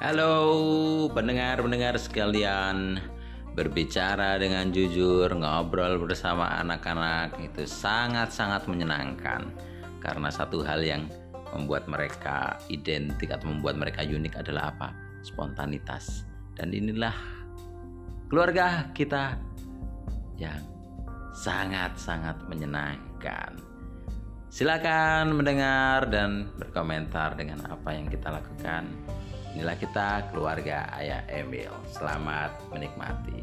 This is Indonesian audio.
Halo pendengar-pendengar sekalian. Berbicara dengan jujur, ngobrol bersama anak-anak itu sangat-sangat menyenangkan. Karena satu hal yang membuat mereka identik atau membuat mereka unik adalah apa? Spontanitas. Dan inilah keluarga kita yang sangat-sangat menyenangkan. Silakan mendengar dan berkomentar dengan apa yang kita lakukan Inilah kita keluarga Ayah Emil. Selamat menikmati.